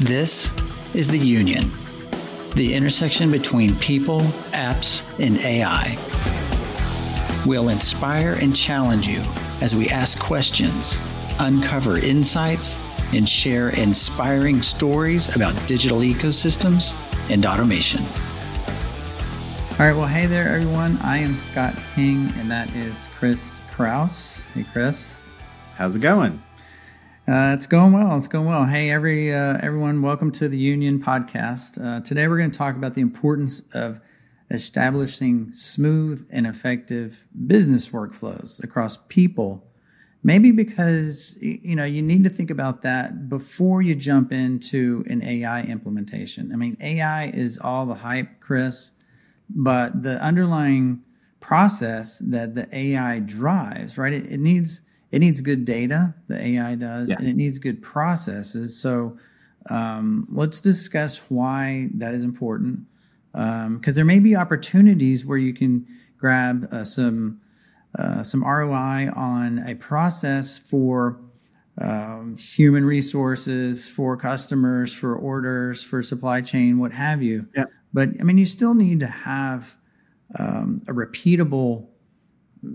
This is the Union, the intersection between people, apps, and AI. We'll inspire and challenge you as we ask questions, uncover insights, and share inspiring stories about digital ecosystems and automation. All right, well, hey there, everyone. I am Scott King, and that is Chris Kraus. Hey, Chris. How's it going? Uh, it's going well. It's going well. Hey, every uh, everyone, welcome to the Union Podcast. Uh, today, we're going to talk about the importance of establishing smooth and effective business workflows across people. Maybe because you know you need to think about that before you jump into an AI implementation. I mean, AI is all the hype, Chris, but the underlying process that the AI drives, right? It, it needs it needs good data. The AI does, yeah. and it needs good processes. So um, let's discuss why that is important. Because um, there may be opportunities where you can grab uh, some uh, some ROI on a process for um, human resources, for customers, for orders, for supply chain, what have you. Yeah. But I mean, you still need to have um, a repeatable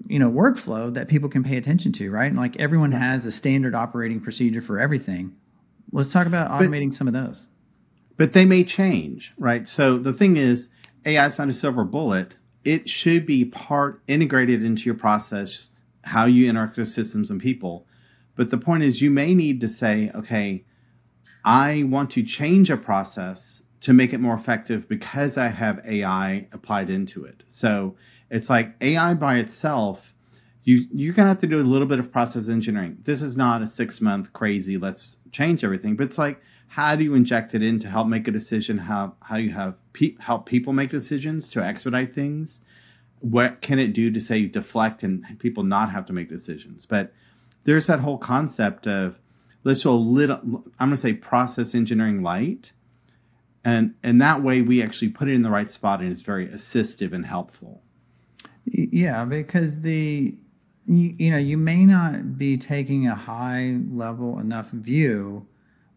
you know workflow that people can pay attention to right? And like everyone has a standard operating procedure for everything. Let's talk about automating but, some of those. But they may change right? So the thing is ai is not a silver bullet. It should be part integrated into your process how you interact with systems and people. But the point is you may need to say okay i want to change a process to make it more effective because i have ai applied into it. So it's like AI by itself, you you're gonna have to do a little bit of process engineering. This is not a six month crazy let's change everything, but it's like how do you inject it in to help make a decision? How how you have pe- help people make decisions to expedite things? What can it do to say deflect and people not have to make decisions? But there's that whole concept of let's do a little. I'm gonna say process engineering light, and and that way we actually put it in the right spot and it's very assistive and helpful. Yeah, because the you, you know you may not be taking a high level enough view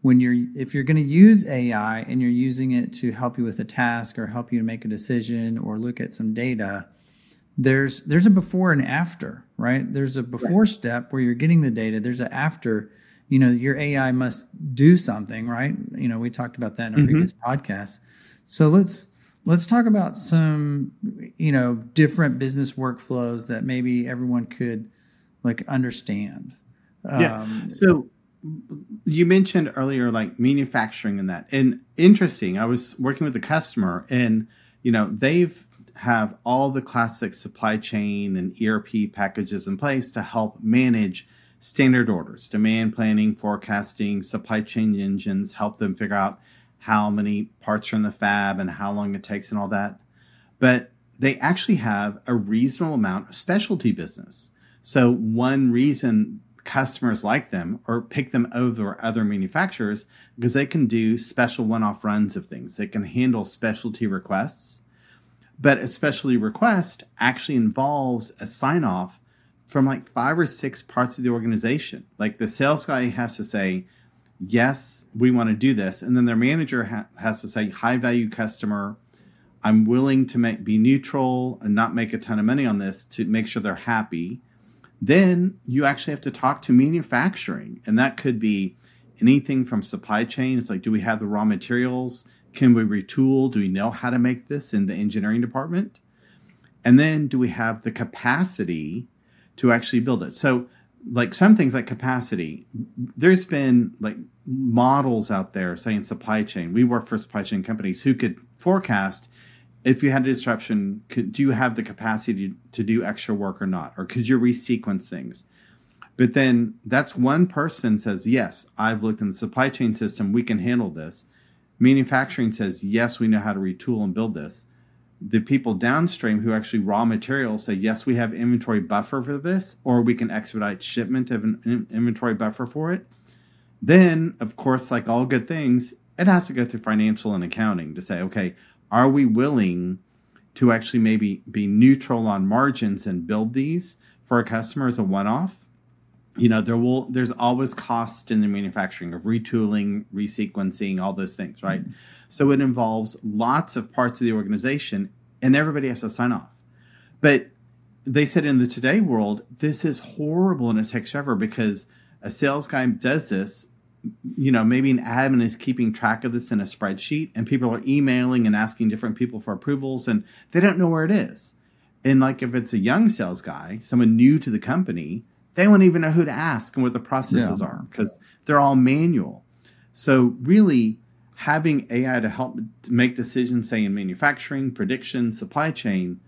when you're if you're going to use AI and you're using it to help you with a task or help you make a decision or look at some data there's there's a before and after right? There's a before right. step where you're getting the data. There's an after. You know your AI must do something right? You know we talked about that in a mm-hmm. previous podcast. So let's let's talk about some you know different business workflows that maybe everyone could like understand. Yeah. Um, so you mentioned earlier like manufacturing and that. And interesting i was working with a customer and you know they've have all the classic supply chain and erp packages in place to help manage standard orders demand planning forecasting supply chain engines help them figure out how many parts are in the fab and how long it takes and all that. But they actually have a reasonable amount of specialty business. So one reason customers like them or pick them over other manufacturers because they can do special one-off runs of things. They can handle specialty requests. But a specialty request actually involves a sign off from like five or six parts of the organization. Like the sales guy has to say, yes, we want to do this. And then their manager ha- has to say, high value customer, I'm willing to make, be neutral and not make a ton of money on this to make sure they're happy. Then you actually have to talk to manufacturing. And that could be anything from supply chain. It's like, do we have the raw materials? Can we retool? Do we know how to make this in the engineering department? And then do we have the capacity to actually build it? So like some things like capacity. There's been like models out there saying supply chain. We work for supply chain companies who could forecast if you had a disruption could do you have the capacity to, to do extra work or not? Or could you resequence things? But then that's one person says yes i've looked in the supply chain system. We can handle this. Manufacturing says yes we know how to retool and build this the people downstream who actually raw materials say, yes, we have inventory buffer for this, or we can expedite shipment of an inventory buffer for it. Then, of course, like all good things, it has to go through financial and accounting to say, okay, are we willing to actually maybe be neutral on margins and build these for a customer as a one off? you know there will there's always cost in the manufacturing of retooling resequencing all those things right mm-hmm. So it involves lots of parts of the organization and everybody has to sign off but they said in the today world this is horrible and it takes forever because a sales guy does this you know maybe an admin is keeping track of this in a spreadsheet and people are emailing and asking different people for approvals and they don't know where it is and like if it's a young sales guy someone new to the company they won't even know who to ask and what the processes yeah. are because they're all manual. So really having AI to help make decisions, say in manufacturing, prediction, supply chain,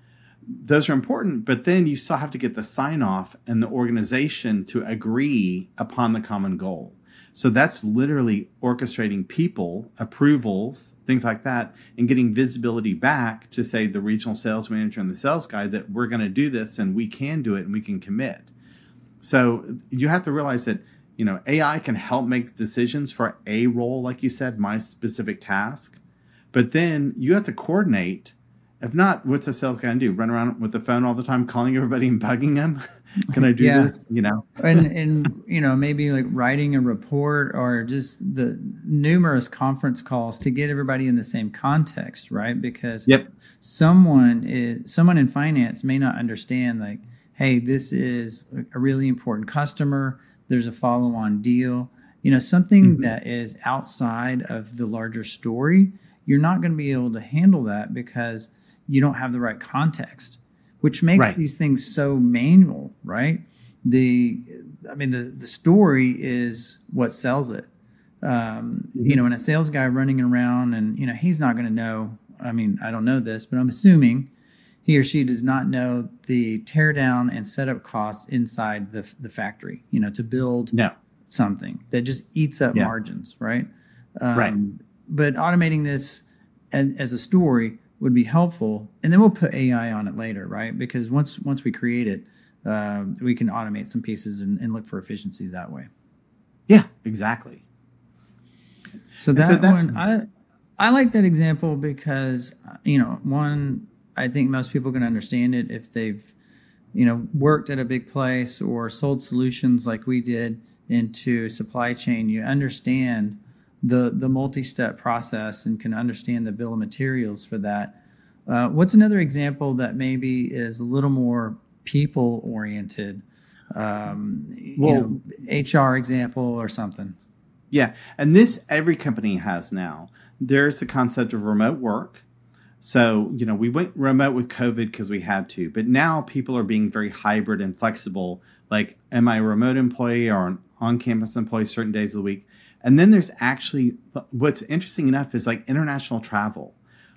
those are important, but then you still have to get the sign off and the organization to agree upon the common goal. So that's literally orchestrating people, approvals, things like that, and getting visibility back to say the regional sales manager and the sales guy that we're going to do this and we can do it and we can commit. So you have to realize that you know AI can help make decisions for a role, like you said, my specific task. But then you have to coordinate. If not, what's a sales guy to do? Run around with the phone all the time, calling everybody and bugging them? can I do yeah. this? You know, and and you know maybe like writing a report or just the numerous conference calls to get everybody in the same context, right? Because yep. someone is someone in finance may not understand like hey, this is a really important customer. There's a follow on deal. You know, something mm-hmm. that is outside of the larger story, you're not going to be able to handle that because you don't have the right context, which makes right. these things so manual, right? The, I mean, the, the story is what sells it. Um, mm-hmm. You know, when a sales guy running around and, you know, he's not going to know, I mean, I don't know this, but I'm assuming he or she does not know the teardown and setup costs inside the, the factory, you know, to build no. something that just eats up yeah. margins, right? Um, right. But automating this as, as, a story would be helpful, and then we'll put AI on it later, right? Because once once we create it, uh, we can automate some pieces and, and, look for efficiencies that way. Yeah, exactly. So that so one, I I like that example because you know one I think most people can understand it if they've, you know, worked at a big place or sold solutions like we did into supply chain. You understand the the multi-step process and can understand the bill of materials for that. Uh, what's another example that maybe is a little more people oriented? Um, well, you know, HR example or something. Yeah, and this every company has now. There's the concept of remote work so, you know, we went remote with COVID because we had to, but now people are being very hybrid and flexible. Like, am I a remote employee or an on campus employee certain days of the week? And then there's actually what's interesting enough is like international travel.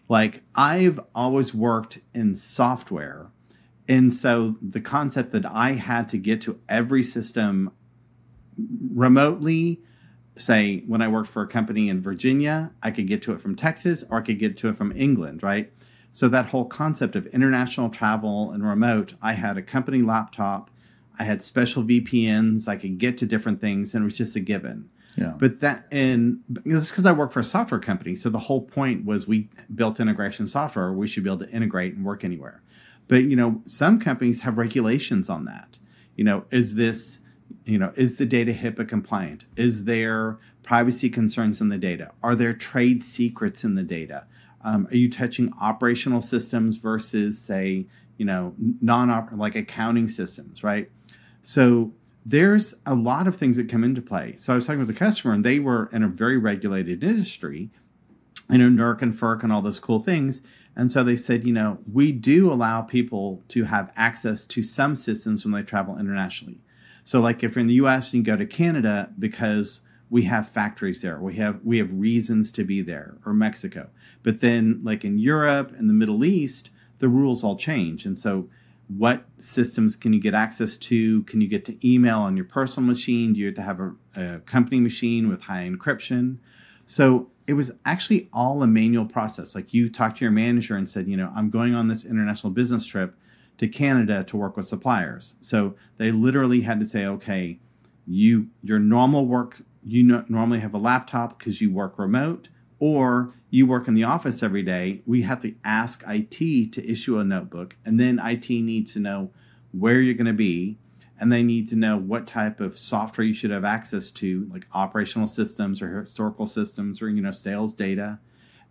Like, I've always worked in software. And so the concept that I had to get to every system remotely say when I worked for a company in Virginia, I could get to it from Texas or I could get to it from England, right? So that whole concept of international travel and remote, I had a company laptop, I had special VPNs, I could get to different things, and it was just a given. Yeah. But that and this because I work for a software company, so the whole point was we built integration software. We should be able to integrate and work anywhere. But you know, some companies have regulations on that. You know, is this you know, is the data HIPAA compliant? Is there privacy concerns in the data? Are there trade secrets in the data? Um, are you touching operational systems versus, say, you know, non like accounting systems, right? So there's a lot of things that come into play. So I was talking with a customer, and they were in a very regulated industry, you know, NERC and FERC and all those cool things. And so they said, you know, we do allow people to have access to some systems when they travel internationally. So like if you're in the US and you go to Canada because we have factories there, we have we have reasons to be there, or Mexico. But then like in Europe and the Middle East, the rules all change. And so what systems can you get access to? Can you get to email on your personal machine? Do you have to have a, a company machine with high encryption? So it was actually all a manual process. Like you talked to your manager and said, you know, I'm going on this international business trip to Canada to work with suppliers. So they literally had to say, okay, you your normal work you no, normally have a laptop because you work remote or you work in the office every day we have to ask IT to issue a notebook and then IT needs to know where you're going to be and they need to know what type of software you should have access to, like operational systems or historical systems or you know sales data.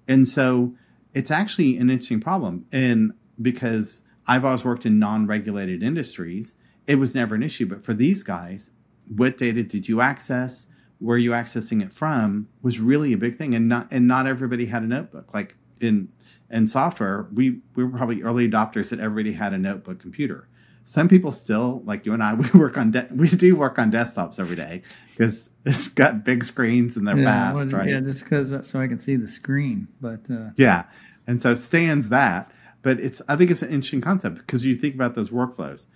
And so it's actually an interesting problem, and because I've always worked in non-regulated industries, it was never an issue. But for these guys, what data did you access? Where you accessing it from was really a big thing, and not and not everybody had a notebook. Like in in software, we we were probably early adopters that everybody had a notebook computer. Some people still, like you and I, we work on de- we do work on desktops every day because it's got big screens and they're yeah, fast, well, right? Yeah, just because so I can see the screen. But uh, yeah, and so stands that. But it's I think it's an interesting concept because you think about those workflows.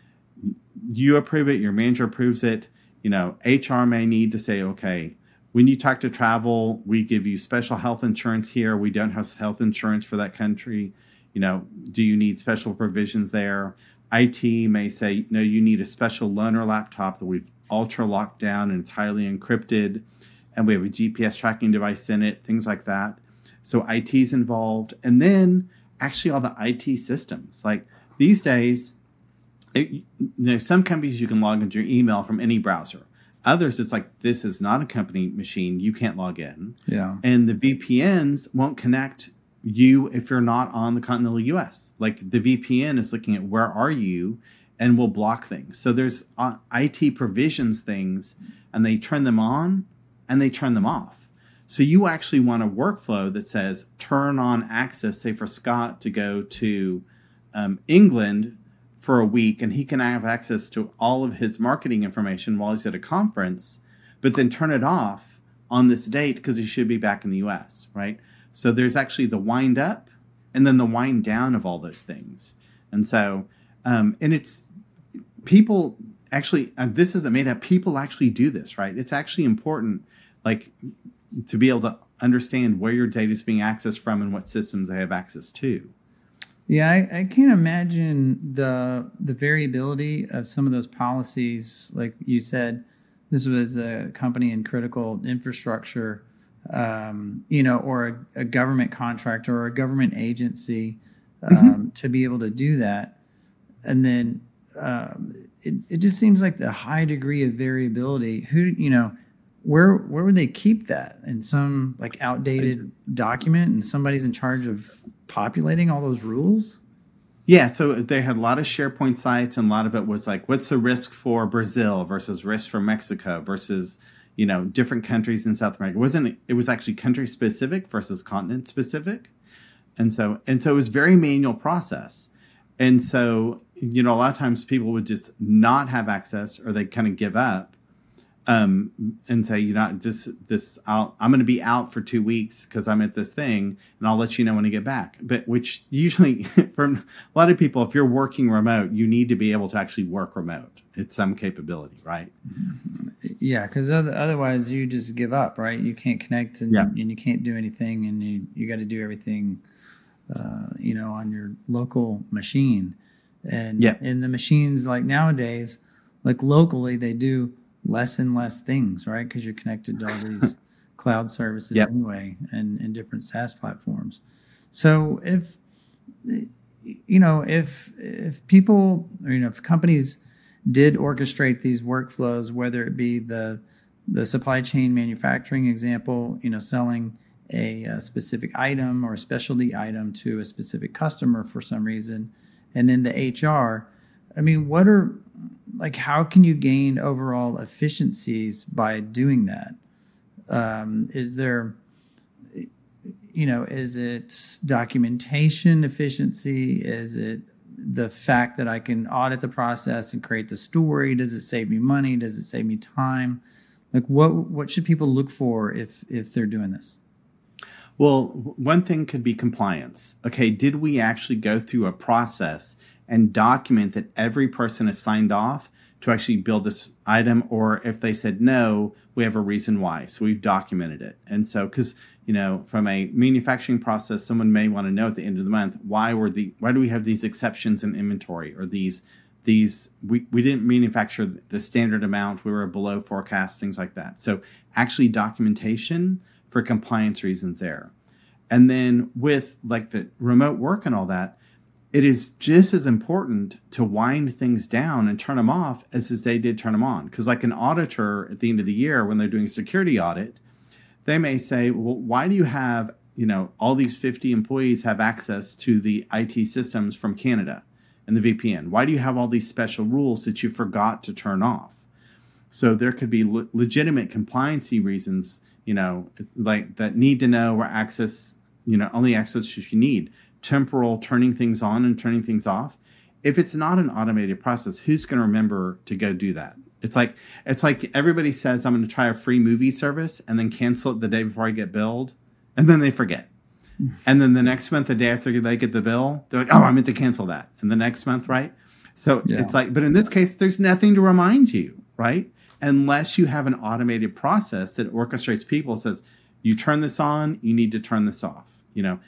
You approve it, your manager approves it. You know, HR may need to say, okay, when you talk to travel, we give you special health insurance here. We don't have health insurance for that country. You know, do you need special provisions there? IT may say, no, you need a special loaner laptop that we've ultra locked down and it's highly encrypted, and we have a GPS tracking device in it, things like that. So IT's involved, and then actually all the IT systems. Like these days, it, you know, some companies you can log into your email from any browser. Others, it's like this is not a company machine; you can't log in. Yeah, and the VPNs won't connect you if you're not on the continental US. Like the VPN is looking at where are you and will block things. So there's uh, IT provisions things and they turn them on and they turn them off. So you actually want a workflow that says turn on access, say for Scott to go to um, England for a week and he can have access to all of his marketing information while he's at a conference, but then turn it off on this date because he should be back in the US, right? So there's actually the wind up and then the wind down of all those things. And so, um, and it's people actually, uh, this isn't made up. People actually do this, right? It's actually important, like to be able to understand where your data is being accessed from and what systems they have access to. Yeah, I, I can't imagine the the variability of some of those policies. Like you said, this was a company in critical infrastructure um, you know, or a, a, government contractor or a government agency um, mm-hmm. to be able to do that. And then um, it, it just seems like the high degree of variability. Who, you know, where where would they keep that in some like outdated document and somebody's in charge of populating all those rules? Yeah, so they had a lot of SharePoint sites, and a lot of it was like, what's the risk for Brazil versus risk for Mexico versus you know different countries in South America. It wasn't it was actually country specific versus continent specific, and so and so it was very manual process, and so you know a lot of times people would just not have access or they kind of give up, um, and say you know this this I'll, I'm going to be out for two weeks because I'm at this thing, and I'll let you know when I get back. But which usually for a lot of people, if you're working remote, you need to be able to actually work remote. It's some capability, right? Yeah, because otherwise you just give up, right? You can't connect and, yeah. and you can't do anything, and you you got to do everything, uh, you know, on your local machine. And yeah. in the machines like nowadays, like locally, they do less and less things, right? Because you're connected to all these cloud services yep. anyway, and and different SaaS platforms. So if you know if if people or you know if companies did orchestrate these workflows, whether it be the the supply chain manufacturing example, you know, selling a, a, specific item or a specialty item to a specific customer for some reason, and then the HR. I mean, what are like how can you gain overall efficiencies by doing that? Um, is there, you know, is it documentation efficiency? Is it the fact that I can audit the process and create the story? Does it save me money? Does it save me time? Like what what should people look for if if they're doing this? Well, one thing could be compliance. Okay, did we actually go through a process and document that every person has signed off to actually build this item or if they said no we have a reason why. So we've documented it. And so because you know from a manufacturing process someone may want to know at the end of the month why were the why do we have these exceptions in inventory or these these we, we didn't manufacture the standard amount we were below forecast things like that. So actually documentation for compliance reasons there. And then with like the remote work and all that it is just as important to wind things down and turn them off as they did turn them on. Because like an auditor at the end of the year, when they're doing a security audit, they may say, well, why do you have, you know, all these 50 employees have access to the IT systems from Canada and the VPN? Why do you have all these special rules that you forgot to turn off? So there could be le- legitimate compliancy reasons, you know, like that need to know or access, you know, only access you need temporal turning things on and turning things off if it's not an automated process who's going to remember to go do that? It's like it's like everybody says i'm going to try a free movie service and then cancel it the day before i get billed and then they forget. And then the next month the day after they get the bill they're like oh i meant to cancel that. And the next month right? So yeah. it's like but in this case there's nothing to remind you right? Unless you have an automated process that orchestrates people says you turn this on you need to turn this off you know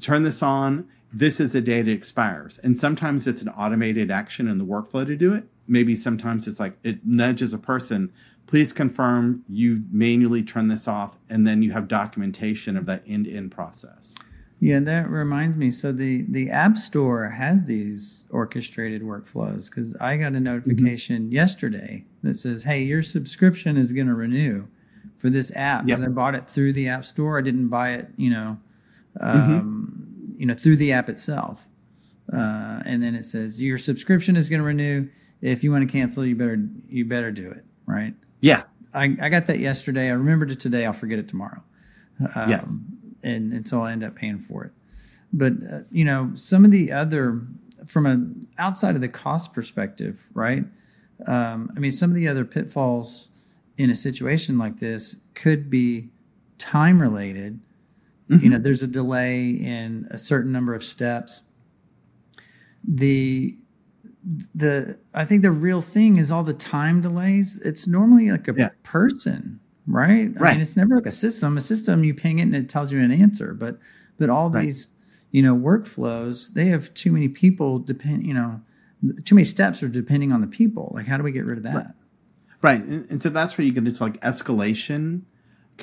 turn this on. This is the date it expires. And sometimes it's an automated action in the workflow to do it. Maybe sometimes it's like it nudges a person, please confirm you manually turn this off. And then you have documentation of that end to end process. Yeah, that reminds me. So the the App Store has these orchestrated workflows because I got a notification mm-hmm. yesterday that says, "Hey, your subscription is going to renew for this app." Because yep. I bought it through the App Store. I didn't buy it, you know, Mm-hmm. Um, mm-hmm. you know, through the app itself. Uh, and then it says your subscription is going to renew. If you want to cancel, you better you better do it. Right? Yeah. I, I got that yesterday. I remembered it today. I'll forget it tomorrow. Um, yes. And, and so I'll end up paying for it. But uh, you know, some of the other from an outside of the cost perspective, right? Um, I mean, some of the other pitfalls in a situation like this could be time related Mm-hmm. You know, there's a delay in a certain number of steps. The the I think the real thing is all the time delays. It's normally like a yes. person, right? Right. I mean, it's never like a system. A system you ping it and it tells you an answer, but but all right. these you know workflows they have too many people depend you know too many steps are depending on the people like how do we get rid of that right, right. And, and, so that's where you get into like escalation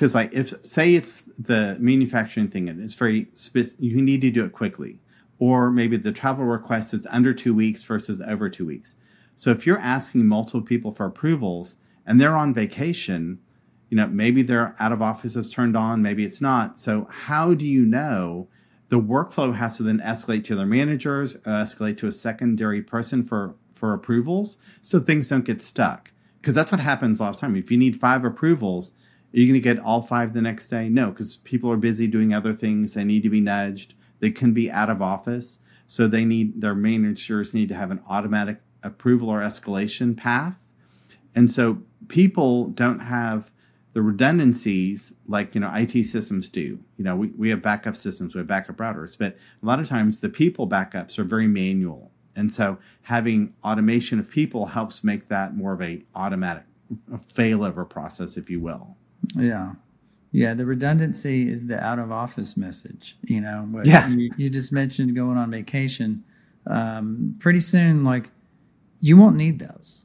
because like if say it's the manufacturing thing and it's very spe- you need to do it quickly. Or maybe the travel request is under two weeks versus over two weeks. So if you're asking multiple people for approvals and they're on vacation you know maybe their out of office is turned on maybe it's not. So how do you know? The workflow has to then escalate to their managers uh, escalate to a secondary person for for approvals so things don't get stuck. Because that's what happens a lot of time. If you need five approvals are you going to get all five the next day? No, because people are busy doing other things. They need to be nudged. They can be out of office. So they need their managers need to have an automatic approval or escalation path. And so people don't have the redundancies like you know IT systems do. You know, we, we have backup systems, we have backup routers, but a lot of times the people backups are very manual. And so having automation of people helps make that more of a automatic failover process, if you will. Yeah. Yeah, the redundancy is the out of office message. You know, yeah. You, you, just mentioned going on vacation. Um, pretty soon, like you won't need those.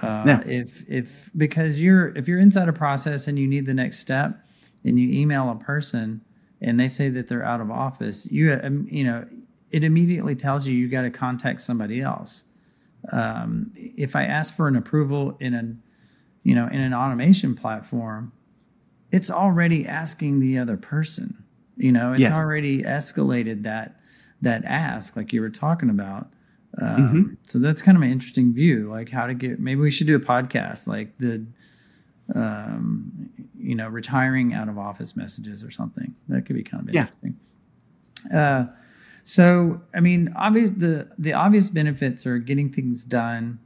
Uh, yeah. If if because you're if you're inside a process and you need the next step, and you email a person and they say that they're out of office, you um, you know it immediately tells you you got to contact somebody else. Um, if I ask for an approval in a you know, in an automation platform, it's already asking the other person. You know, it's yes. already escalated that that ask, like you were talking about. Um, mm-hmm. So that's kind of an interesting view, like how to get. Maybe we should do a podcast, like the, um, you know, retiring out of office messages or something. That could be kind of interesting. Yeah. Uh, so, I mean, obvious the the obvious benefits are getting things done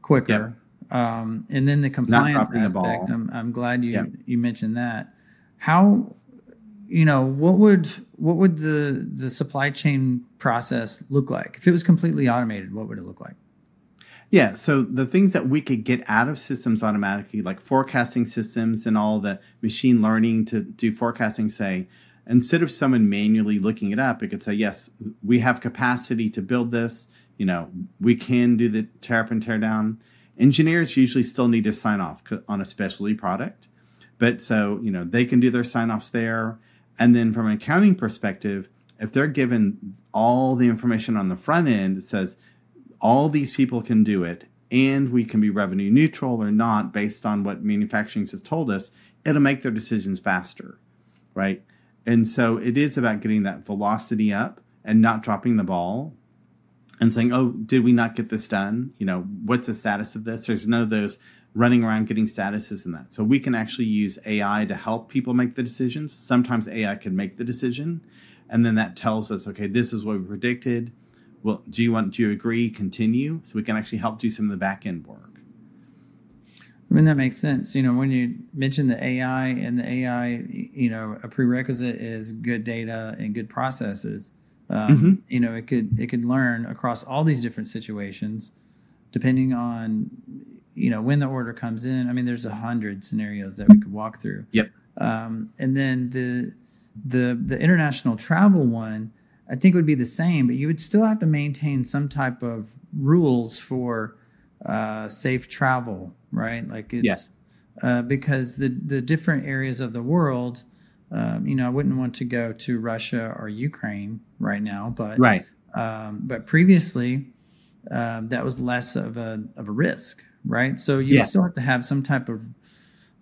quicker. Um, and then the compliance aspect, the I'm, I'm glad you, you mentioned that. How, you know, what would what would the the supply chain process look like if it was completely automated? What would it look like? Yeah, so the things that we could get out of systems automatically, like forecasting systems and all the machine learning to do forecasting, say, instead of someone manually looking it up, it could say, yes, we have capacity to build this. You know, we can do the tear up and tear down Engineers usually still need to sign off on a specialty product, but so you know they can do their sign offs there. And then from an accounting perspective, if they're given all the information on the front end that says all these people can do it and we can be revenue neutral or not based on what manufacturing has told us, it'll make their decisions faster, right? And so it is about getting that velocity up and not dropping the ball and saying, "Oh, did we not get this done? You know, what's the status of this?" There's none of those running around getting statuses in that. So we can actually use AI to help people make the decisions. Sometimes AI can make the decision, and then that tells us, "Okay, this is what we predicted." Well, do you want do you agree? Continue, so we can actually help do some of the back end work. I mean, that makes sense. You know, when you mention the AI and the AI, you know, a prerequisite is good data and good processes. Um, mm-hmm. You know, it could it could learn across all these different situations, depending on you know when the order comes in. I mean, there's a hundred scenarios that we could walk through. Yep. Um, and then the the the international travel one, I think would be the same, but you would still have to maintain some type of rules for uh, safe travel, right? Like it's yeah. uh, because the the different areas of the world um, you know, I wouldn't want to go to Russia or Ukraine right now, but right. Um, but previously, um, that was less of a of a risk, right? So you yeah. still have to have some type of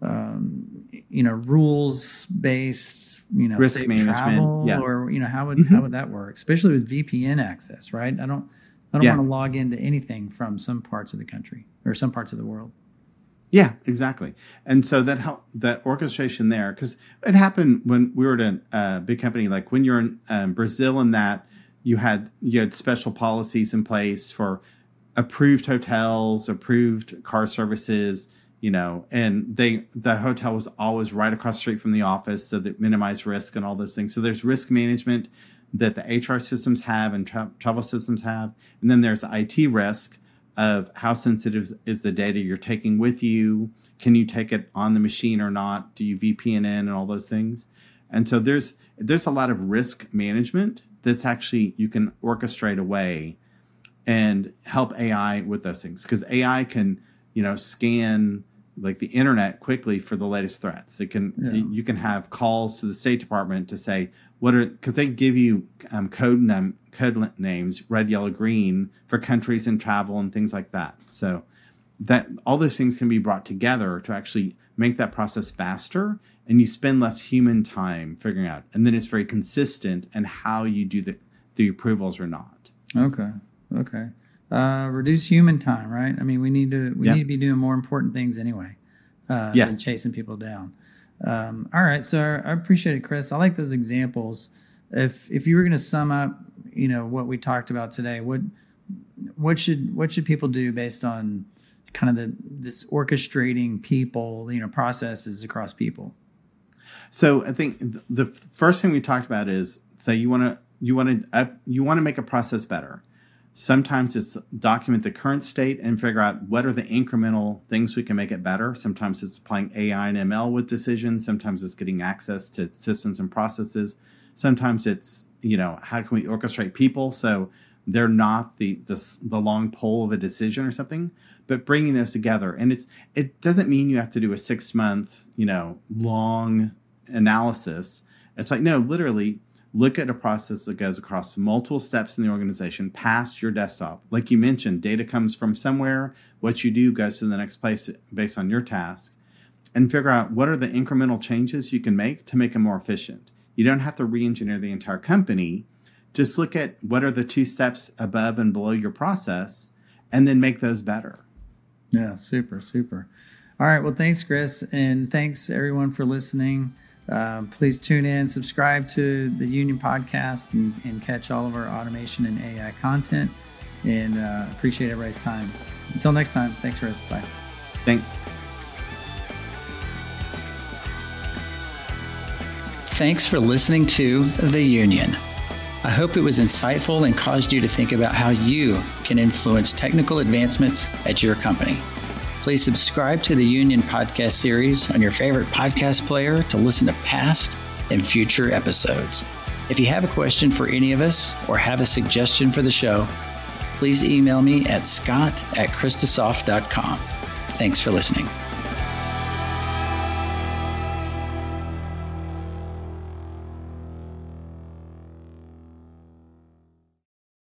um, you know rules based you know risk management travel, yeah. or you know how would mm-hmm. how would that work especially with vpn access right i don't i don't yeah. want to log into anything from some parts of the country or some parts of the world yeah, exactly. And so that help that orchestration there, because it happened when we were at a uh, big company, like when you're in um, Brazil and that you had you had special policies in place for approved hotels, approved car services, you know, and they the hotel was always right across the street from the office, so that minimized risk and all those things. So there's risk management that the HR systems have and tra- travel systems have, and then there's IT risk of how sensitive is the data you're taking with you? Can you take it on the machine or not? Do you VPN in and all those things? And so there's there's a lot of risk management that's actually you can orchestrate away and help AI with those things because AI can you know scan like the internet quickly for the latest threats. It can yeah. you can have calls to the State Department to say what are because they give you um, code num, code names red, yellow, green for countries and travel and things like that. So that all those things can be brought together to actually make that process faster and you spend less human time figuring out and then it's very consistent and how you do the the approvals or not okay okay uh, reduce human time right i mean we need to we yep. need to be doing more important things anyway uh, yes. than chasing people down um, all right, so I appreciate it, Chris. I like those examples. If if you were going to sum up, you know, what we talked about today, what what should what should people do based on kind of the this orchestrating people, you know, processes across people? So I think the first thing we talked about is say you want to you want to you want to make a process better. Sometimes it's document the current state and figure out what are the incremental things we can make it better. Sometimes it's applying AI and ML with decisions. Sometimes it's getting access to systems and processes. Sometimes it's, you know, how can we orchestrate people so they're not the the, the long pole of a decision or something, but bringing those together. And it's it doesn't mean you have to do a six month, you know, long analysis. It's like no, literally look at a process that goes across multiple steps in the organization past your desktop. Like you mentioned, data comes from somewhere. What you do goes to the next place based on your task and figure out what are the incremental changes you can make to make it more efficient. You don't have to re engineer the entire company. Just look at what are the two steps above and below your process and then make those better. Yeah, super, super. All right. Well, thanks, Chris. And thanks, everyone, for listening. Uh, please tune in, subscribe to the Union Podcast, and, and, catch all of our automation and AI content. And uh, appreciate everybody's time. Until next time, thanks, Riz. Bye. Thanks. Thanks for listening to The Union. I hope it was insightful and caused you to think about how you can influence technical advancements at your company. Please subscribe to the Union podcast series on your favorite podcast player to listen to past and future episodes. If you have a question for any of us or have a suggestion for the show, please email me at scott at kristasoft.com. Thanks for listening.